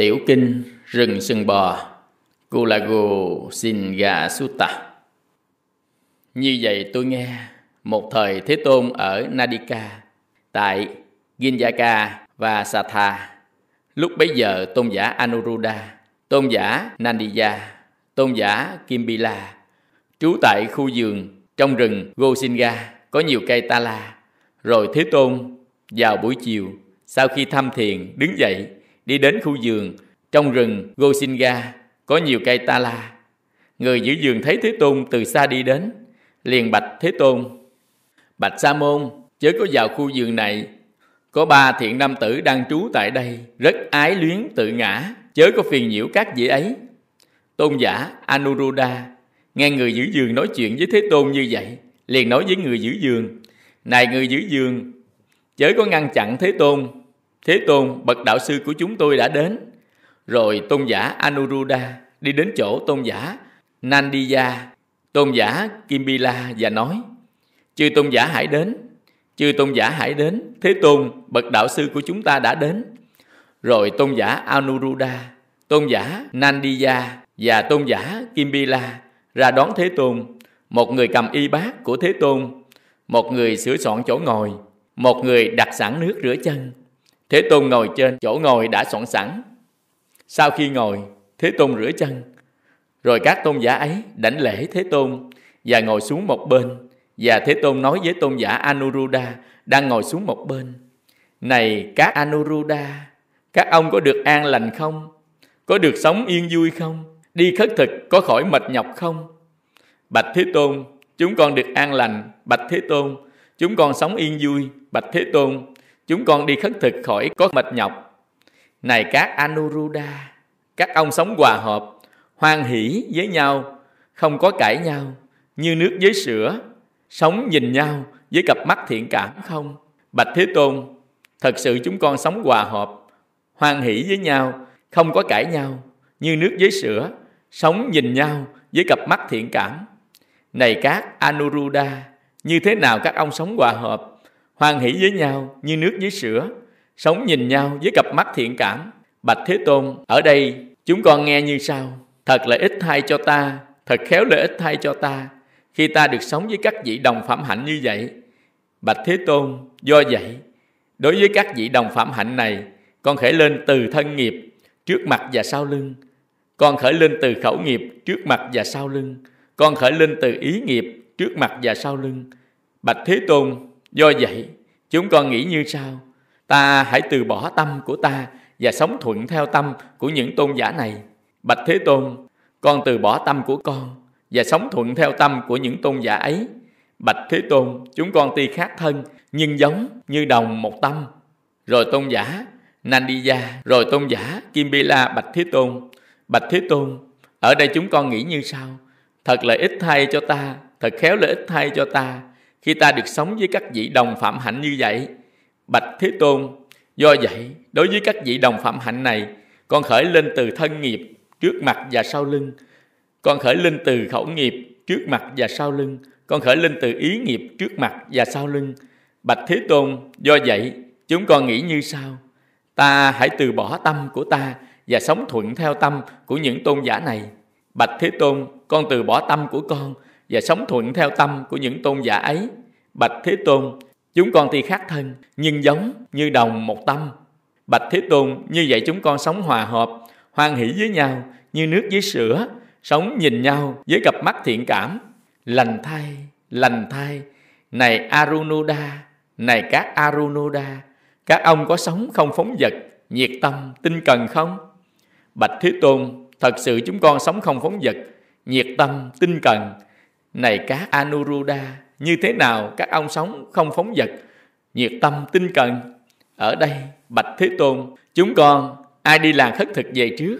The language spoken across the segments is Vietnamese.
Tiểu Kinh Rừng Sừng Bò Kulago Singa Sutta Như vậy tôi nghe một thời Thế Tôn ở Nadika tại Ginjaka và Satha. Lúc bấy giờ tôn giả Anuruddha, tôn giả Nandiya, tôn giả Kimbila trú tại khu vườn trong rừng Gosinga có nhiều cây ta la. Rồi Thế Tôn vào buổi chiều sau khi thăm thiền đứng dậy đi đến khu vườn trong rừng Gosinga có nhiều cây ta la. Người giữ vườn thấy Thế Tôn từ xa đi đến, liền bạch Thế Tôn. Bạch Sa Môn, chớ có vào khu vườn này. Có ba thiện nam tử đang trú tại đây, rất ái luyến tự ngã, chớ có phiền nhiễu các vị ấy. Tôn giả Anuruddha nghe người giữ giường nói chuyện với Thế Tôn như vậy, liền nói với người giữ giường, Này người giữ giường, chớ có ngăn chặn Thế Tôn. Thế Tôn, bậc đạo sư của chúng tôi đã đến. Rồi tôn giả Anuruddha đi đến chỗ tôn giả Nandiya, tôn giả Kimbila và nói, Chư tôn giả hãy đến, chư tôn giả hãy đến, Thế Tôn, bậc đạo sư của chúng ta đã đến. Rồi tôn giả Anuruddha, tôn giả Nandiya và tôn giả Kimbila ra đón Thế Tôn, một người cầm y bát của Thế Tôn, một người sửa soạn chỗ ngồi, một người đặt sẵn nước rửa chân. Thế Tôn ngồi trên chỗ ngồi đã soạn sẵn. Sau khi ngồi, Thế Tôn rửa chân. Rồi các tôn giả ấy đảnh lễ Thế Tôn và ngồi xuống một bên. Và Thế Tôn nói với tôn giả Anuruddha đang ngồi xuống một bên. Này các Anuruddha, các ông có được an lành không? Có được sống yên vui không? Đi khất thực có khỏi mệt nhọc không? Bạch Thế Tôn, chúng con được an lành. Bạch Thế Tôn, chúng con sống yên vui. Bạch Thế Tôn, chúng con đi khất thực khỏi có mệt nhọc. Này các Anuruddha, các ông sống hòa hợp, hoan hỷ với nhau, không có cãi nhau, như nước với sữa, sống nhìn nhau với cặp mắt thiện cảm không? Bạch Thế Tôn, thật sự chúng con sống hòa hợp, hoan hỷ với nhau, không có cãi nhau, như nước với sữa, sống nhìn nhau với cặp mắt thiện cảm. Này các Anuruddha, như thế nào các ông sống hòa hợp, hoan hỷ với nhau như nước với sữa, sống nhìn nhau với cặp mắt thiện cảm. Bạch Thế Tôn, ở đây chúng con nghe như sau, thật lợi ích thay cho ta, thật khéo lợi ích thay cho ta, khi ta được sống với các vị đồng phạm hạnh như vậy. Bạch Thế Tôn, do vậy, đối với các vị đồng phạm hạnh này, con khởi lên từ thân nghiệp, trước mặt và sau lưng. Con khởi lên từ khẩu nghiệp, trước mặt và sau lưng. Con khởi lên từ ý nghiệp, trước mặt và sau lưng. Bạch Thế Tôn, do vậy, chúng con nghĩ như sau. Ta hãy từ bỏ tâm của ta và sống thuận theo tâm của những tôn giả này. Bạch Thế Tôn, con từ bỏ tâm của con và sống thuận theo tâm của những tôn giả ấy. Bạch Thế Tôn, chúng con tuy khác thân, nhưng giống như đồng một tâm. Rồi tôn giả Nandiya, rồi tôn giả Kimbila Bạch Thế Tôn. Bạch Thế Tôn, ở đây chúng con nghĩ như sau. Thật lợi ích thay cho ta, thật khéo lợi ích thay cho ta, khi ta được sống với các vị đồng phạm hạnh như vậy. Bạch Thế Tôn, do vậy, đối với các vị đồng phạm hạnh này, con khởi lên từ thân nghiệp, trước mặt và sau lưng. Con khởi lên từ khẩu nghiệp, trước mặt và sau lưng. Con khởi lên từ ý nghiệp, trước mặt và sau lưng. Bạch Thế Tôn, do vậy, chúng con nghĩ như sau. Ta hãy từ bỏ tâm của ta và sống thuận theo tâm của những tôn giả này. Bạch Thế Tôn, con từ bỏ tâm của con và sống thuận theo tâm của những tôn giả ấy. Bạch Thế Tôn, chúng con tuy khác thân, nhưng giống như đồng một tâm. Bạch Thế Tôn, như vậy chúng con sống hòa hợp, hoan hỷ với nhau, như nước với sữa, sống nhìn nhau với cặp mắt thiện cảm. Lành thay, lành thay, này Arunoda, này các Arunoda, các ông có sống không phóng vật, nhiệt tâm, tinh cần không? Bạch Thế Tôn, thật sự chúng con sống không phóng vật, nhiệt tâm, tinh cần. Này các Anuruddha, như thế nào các ông sống không phóng vật, nhiệt tâm, tinh cần? Ở đây, Bạch Thế Tôn, chúng con ai đi làm khất thực về trước,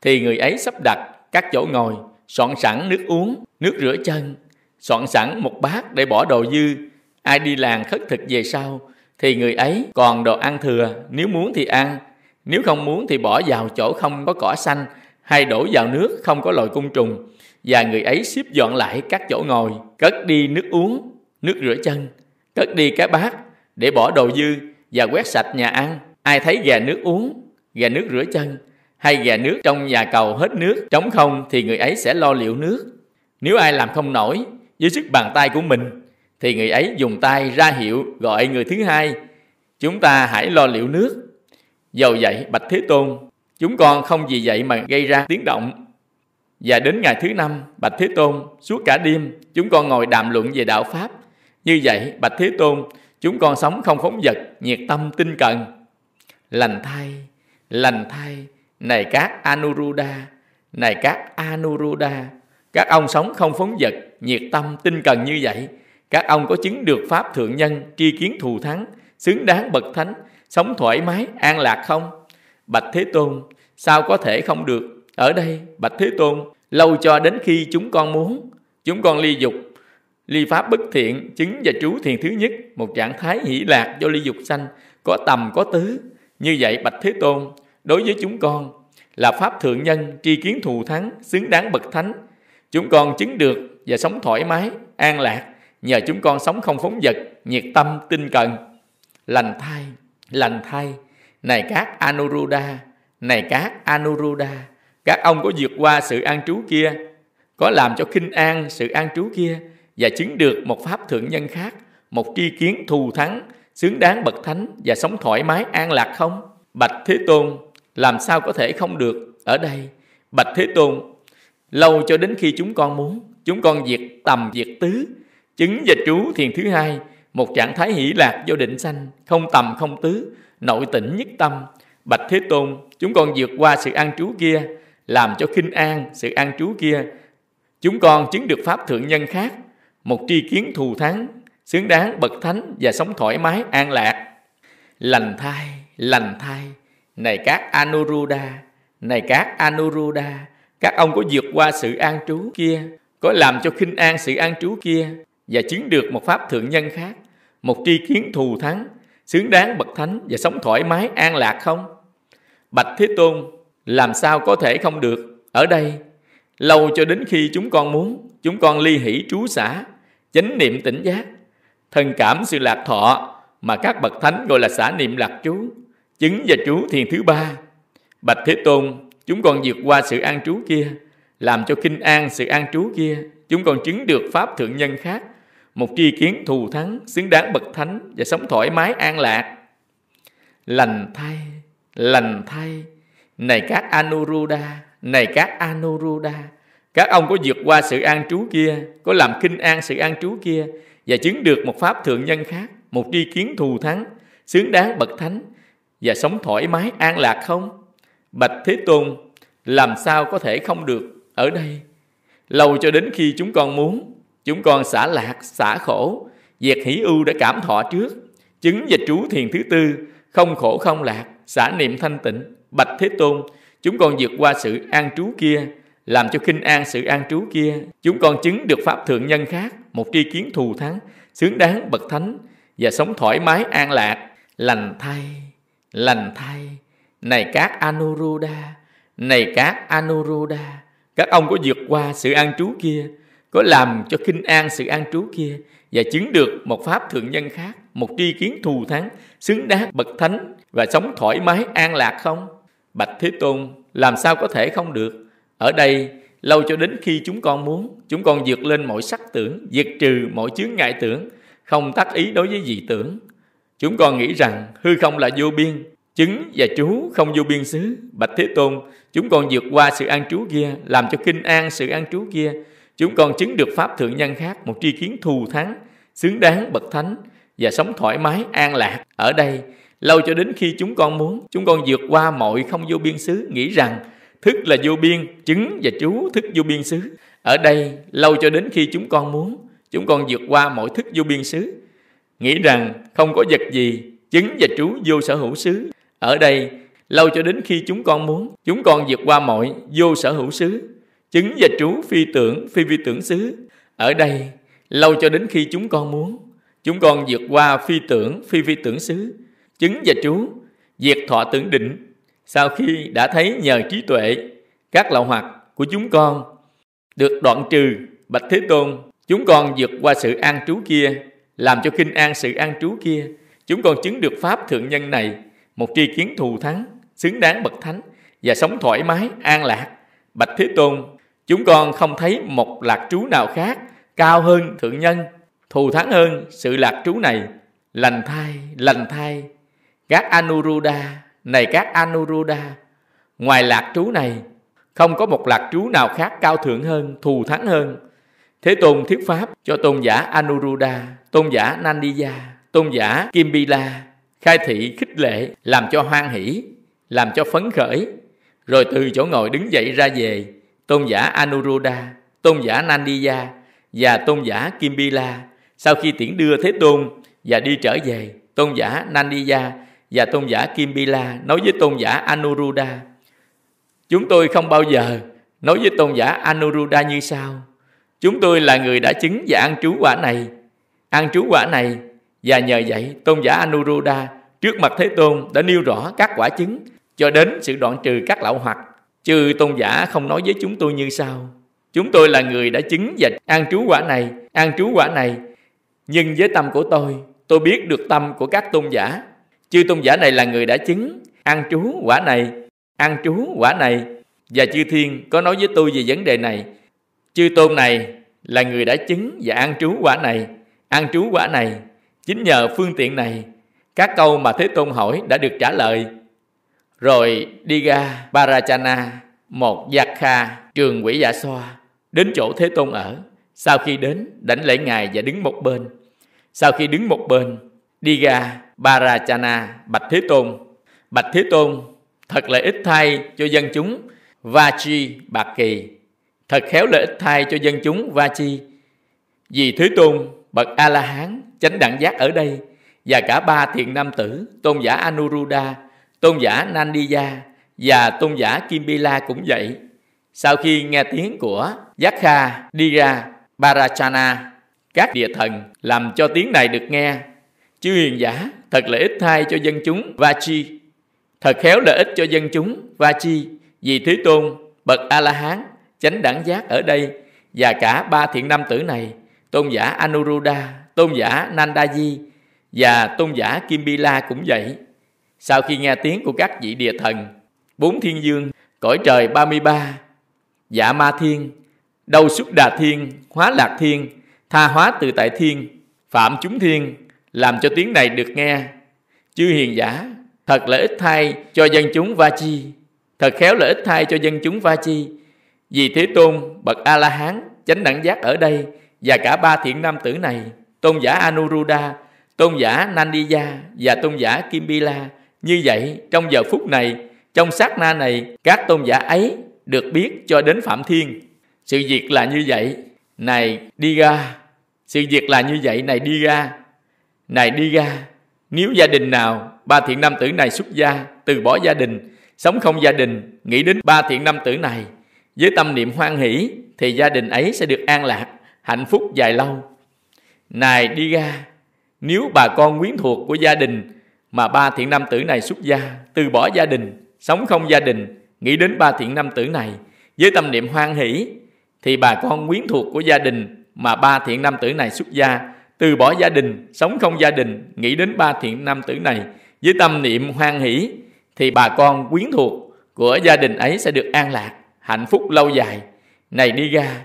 thì người ấy sắp đặt các chỗ ngồi, soạn sẵn nước uống, nước rửa chân, soạn sẵn một bát để bỏ đồ dư. Ai đi làm khất thực về sau, thì người ấy còn đồ ăn thừa, nếu muốn thì ăn, nếu không muốn thì bỏ vào chỗ không có cỏ xanh hay đổ vào nước không có loài côn trùng và người ấy xếp dọn lại các chỗ ngồi, cất đi nước uống, nước rửa chân, cất đi cái bát để bỏ đồ dư và quét sạch nhà ăn. Ai thấy gà nước uống, gà nước rửa chân, hay gà nước trong nhà cầu hết nước trống không thì người ấy sẽ lo liệu nước. Nếu ai làm không nổi với sức bàn tay của mình thì người ấy dùng tay ra hiệu gọi người thứ hai chúng ta hãy lo liệu nước. Dầu vậy Bạch Thế Tôn chúng con không vì vậy mà gây ra tiếng động. Và đến ngày thứ năm Bạch Thế Tôn suốt cả đêm chúng con ngồi đàm luận về đạo Pháp. Như vậy Bạch Thế Tôn chúng con sống không phóng vật nhiệt tâm tinh cần. Lành thay, lành thay này các Anuruddha, này các Anuruddha, các ông sống không phóng vật, nhiệt tâm, tinh cần như vậy. Các ông có chứng được Pháp Thượng Nhân, tri kiến thù thắng, xứng đáng bậc thánh, sống thoải mái, an lạc không? Bạch Thế Tôn, sao có thể không được? Ở đây, Bạch Thế Tôn, lâu cho đến khi chúng con muốn, chúng con ly dục, ly pháp bất thiện, chứng và trú thiền thứ nhất, một trạng thái hỷ lạc do ly dục sanh, có tầm có tứ. Như vậy Bạch Thế Tôn, đối với chúng con là pháp thượng nhân tri kiến thù thắng xứng đáng bậc thánh. Chúng con chứng được và sống thoải mái an lạc. Nhờ chúng con sống không phóng vật nhiệt tâm tinh cần. Lành thai lành thai. Này các anuruddha này các anuruddha các ông có vượt qua sự an trú kia, có làm cho khinh an sự an trú kia và chứng được một pháp thượng nhân khác, một tri kiến thù thắng, xứng đáng bậc thánh và sống thoải mái an lạc không? Bạch thế tôn, làm sao có thể không được? Ở đây, bạch thế tôn, lâu cho đến khi chúng con muốn, chúng con diệt tầm, diệt tứ, chứng và trú thiền thứ hai, một trạng thái hỷ lạc do định sanh, không tầm, không tứ, nội tỉnh nhất tâm. Bạch thế tôn, chúng con vượt qua sự an trú kia làm cho khinh an sự an trú kia chúng con chứng được pháp thượng nhân khác một tri kiến thù thắng xứng đáng bậc thánh và sống thoải mái an lạc lành thai lành thai này các Anuruddha, này các Anuruddha, các ông có vượt qua sự an trú kia, có làm cho khinh an sự an trú kia và chứng được một pháp thượng nhân khác, một tri kiến thù thắng, xứng đáng bậc thánh và sống thoải mái an lạc không? Bạch Thế Tôn, làm sao có thể không được? Ở đây, lâu cho đến khi chúng con muốn, chúng con ly hỷ trú xả, chánh niệm tỉnh giác, thần cảm sự lạc thọ mà các bậc thánh gọi là xả niệm lạc trú chứng và trú thiền thứ ba. Bạch thế tôn chúng con vượt qua sự an trú kia làm cho kinh an sự an trú kia chúng con chứng được pháp thượng nhân khác một tri kiến thù thắng xứng đáng bậc thánh và sống thoải mái an lạc. Lành thay lành thay này các anuruddha này các anuruddha các ông có vượt qua sự an trú kia có làm kinh an sự an trú kia và chứng được một pháp thượng nhân khác một tri kiến thù thắng xứng đáng bậc thánh và sống thoải mái an lạc không? Bạch Thế Tôn, làm sao có thể không được ở đây? Lâu cho đến khi chúng con muốn, chúng con xả lạc, xả khổ, diệt hỷ ưu đã cảm thọ trước, chứng và trú thiền thứ tư, không khổ không lạc, xả niệm thanh tịnh. Bạch Thế Tôn, chúng con vượt qua sự an trú kia, làm cho khinh an sự an trú kia. Chúng con chứng được Pháp Thượng Nhân khác, một tri kiến thù thắng, xứng đáng bậc thánh và sống thoải mái an lạc, lành thay lành thay này các anuruddha này các anuruddha các ông có vượt qua sự an trú kia có làm cho khinh an sự an trú kia và chứng được một pháp thượng nhân khác một tri kiến thù thắng xứng đáng bậc thánh và sống thoải mái an lạc không bạch thế tôn làm sao có thể không được ở đây lâu cho đến khi chúng con muốn chúng con vượt lên mọi sắc tưởng diệt trừ mọi chướng ngại tưởng không tác ý đối với dị tưởng Chúng con nghĩ rằng hư không là vô biên, chứng và trú không vô biên xứ. Bạch Thế Tôn, chúng con vượt qua sự an trú kia, làm cho kinh an sự an trú kia. Chúng con chứng được Pháp Thượng Nhân khác, một tri kiến thù thắng, xứng đáng bậc thánh và sống thoải mái, an lạc. Ở đây, lâu cho đến khi chúng con muốn, chúng con vượt qua mọi không vô biên xứ, nghĩ rằng thức là vô biên, chứng và chú thức vô biên xứ. Ở đây, lâu cho đến khi chúng con muốn, chúng con vượt qua mọi thức vô biên xứ, nghĩ rằng không có vật gì chứng và trú vô sở hữu xứ. Ở đây, lâu cho đến khi chúng con muốn, chúng con vượt qua mọi vô sở hữu xứ, chứng và trú phi tưởng, phi vi tưởng xứ. Ở đây, lâu cho đến khi chúng con muốn, chúng con vượt qua phi tưởng, phi phi tưởng xứ, chứng và trú, diệt thọ tưởng định. Sau khi đã thấy nhờ trí tuệ, các lậu hoặc của chúng con được đoạn trừ, Bạch Thế Tôn, chúng con vượt qua sự an trú kia làm cho kinh an sự an trú kia chúng con chứng được pháp thượng nhân này một tri kiến thù thắng xứng đáng bậc thánh và sống thoải mái, an lạc. Bạch Thế Tôn, chúng con không thấy một lạc trú nào khác cao hơn thượng nhân, thù thắng hơn sự lạc trú này. Lành thai, lành thai, các Anuruddha, này các Anuruddha, ngoài lạc trú này, không có một lạc trú nào khác cao thượng hơn, thù thắng hơn. Thế Tôn thuyết pháp cho tôn giả Anuruddha, tôn giả Nandiya, tôn giả Kimbila, khai thị khích lệ, làm cho hoan hỷ, làm cho phấn khởi, rồi từ chỗ ngồi đứng dậy ra về, tôn giả Anuruddha, tôn giả Nandiya và tôn giả Kimbila sau khi tiễn đưa Thế Tôn và đi trở về, tôn giả Nandiya và tôn giả Kimbila nói với tôn giả Anuruddha Chúng tôi không bao giờ nói với tôn giả Anuruddha như sau. Chúng tôi là người đã chứng và ăn trú quả này Ăn trú quả này. Và nhờ vậy tôn giả Anuruddha Trước mặt Thế Tôn đã nêu rõ các quả chứng Cho đến sự đoạn trừ các lão hoặc. Chứ tôn giả không nói với chúng tôi như sau. Chúng tôi là người đã chứng và ăn trú quả này Ăn trú quả này. Nhưng với tâm của tôi Tôi biết được tâm của các tôn giả Chư tôn giả này là người đã chứng ăn trú quả này, ăn trú quả này và chư thiên có nói với tôi về vấn đề này. Chư tôn này là người đã chứng và ăn trú quả này, ăn trú quả này. Chính nhờ phương tiện này, các câu mà Thế Tôn hỏi đã được trả lời. Rồi đi ra Parachana, một giặc kha trường quỷ dạ xoa, đến chỗ Thế Tôn ở. Sau khi đến, đảnh lễ Ngài và đứng một bên. Sau khi đứng một bên, đi ra Barachana Bạch Thế Tôn. Bạch Thế Tôn thật là ích thay cho dân chúng Vachi Bạc Kỳ. Thật khéo lợi ích thay cho dân chúng Vachi. Vì Thế Tôn bậc A-la-hán chánh đẳng giác ở đây và cả ba thiện nam tử tôn giả Anuruddha, tôn giả Nandiya và tôn giả Kimbila cũng vậy. Sau khi nghe tiếng của Yakha đi ra Parachana, các địa thần làm cho tiếng này được nghe Chư hiền giả thật lợi ích thay cho dân chúng Vachi. Thật khéo lợi ích cho dân chúng Vachi vì Thế Tôn, bậc A-la-hán, chánh đẳng giác ở đây và cả ba thiện nam tử này, tôn giả Anuruddha, tôn giả Nandaji và tôn giả Kimbila cũng vậy. Sau khi nghe tiếng của các vị địa thần, bốn thiên dương, cõi trời 33, dạ ma thiên, đâu xuất đà thiên, hóa lạc thiên, tha hóa từ tại thiên, phạm chúng thiên, làm cho tiếng này được nghe. Chư hiền giả, thật lợi ích thay cho dân chúng Va Chi, thật khéo lợi ích thay cho dân chúng Va Chi. Vì Thế Tôn, bậc A-la-hán, chánh đẳng giác ở đây và cả ba thiện nam tử này, tôn giả Anuruddha, tôn giả Nandiya và tôn giả Kimbila. Như vậy, trong giờ phút này, trong sát na này, các tôn giả ấy được biết cho đến Phạm Thiên. Sự việc là như vậy, này đi ra. Sự việc là như vậy, này đi ra. Này đi ra, nếu gia đình nào ba thiện nam tử này xuất gia, từ bỏ gia đình, sống không gia đình, nghĩ đến ba thiện nam tử này, với tâm niệm hoan hỷ, thì gia đình ấy sẽ được an lạc, hạnh phúc dài lâu. Này đi ra, nếu bà con quyến thuộc của gia đình mà ba thiện nam tử này xuất gia, từ bỏ gia đình, sống không gia đình, nghĩ đến ba thiện nam tử này, với tâm niệm hoan hỷ, thì bà con quyến thuộc của gia đình mà ba thiện nam tử này xuất gia từ bỏ gia đình, sống không gia đình, nghĩ đến ba thiện nam tử này với tâm niệm hoan hỷ thì bà con quyến thuộc của gia đình ấy sẽ được an lạc, hạnh phúc lâu dài. Này đi ra,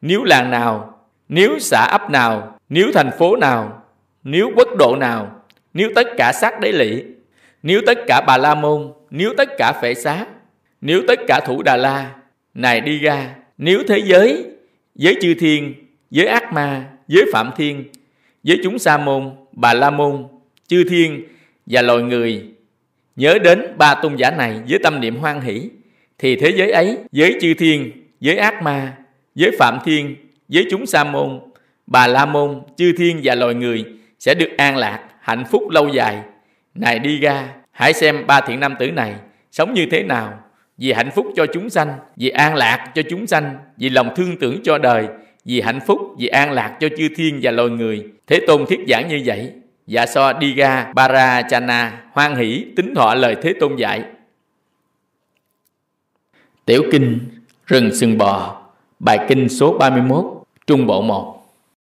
nếu làng nào, nếu xã ấp nào, nếu thành phố nào, nếu quốc độ nào, nếu tất cả sắc đế lỵ, nếu tất cả bà la môn, nếu tất cả phệ xá, nếu tất cả thủ đà la, này đi ra, nếu thế giới, giới chư thiên, giới ác ma, giới phạm thiên, giới chúng sa môn, bà la môn, chư thiên và loài người nhớ đến ba tôn giả này với tâm niệm hoan hỷ thì thế giới ấy giới chư thiên giới ác ma giới phạm thiên giới chúng sa môn bà la môn chư thiên và loài người sẽ được an lạc hạnh phúc lâu dài. Này đi ra hãy xem ba thiện nam tử này sống như thế nào vì hạnh phúc cho chúng sanh vì an lạc cho chúng sanh vì lòng thương tưởng cho đời vì hạnh phúc, vì an lạc cho chư thiên và loài người. Thế Tôn thiết giảng như vậy. Dạ so đi ra Parachana hoan hỷ tính thọ lời Thế Tôn dạy. Tiểu kinh Rừng sừng bò Bài kinh số 31 Trung bộ 1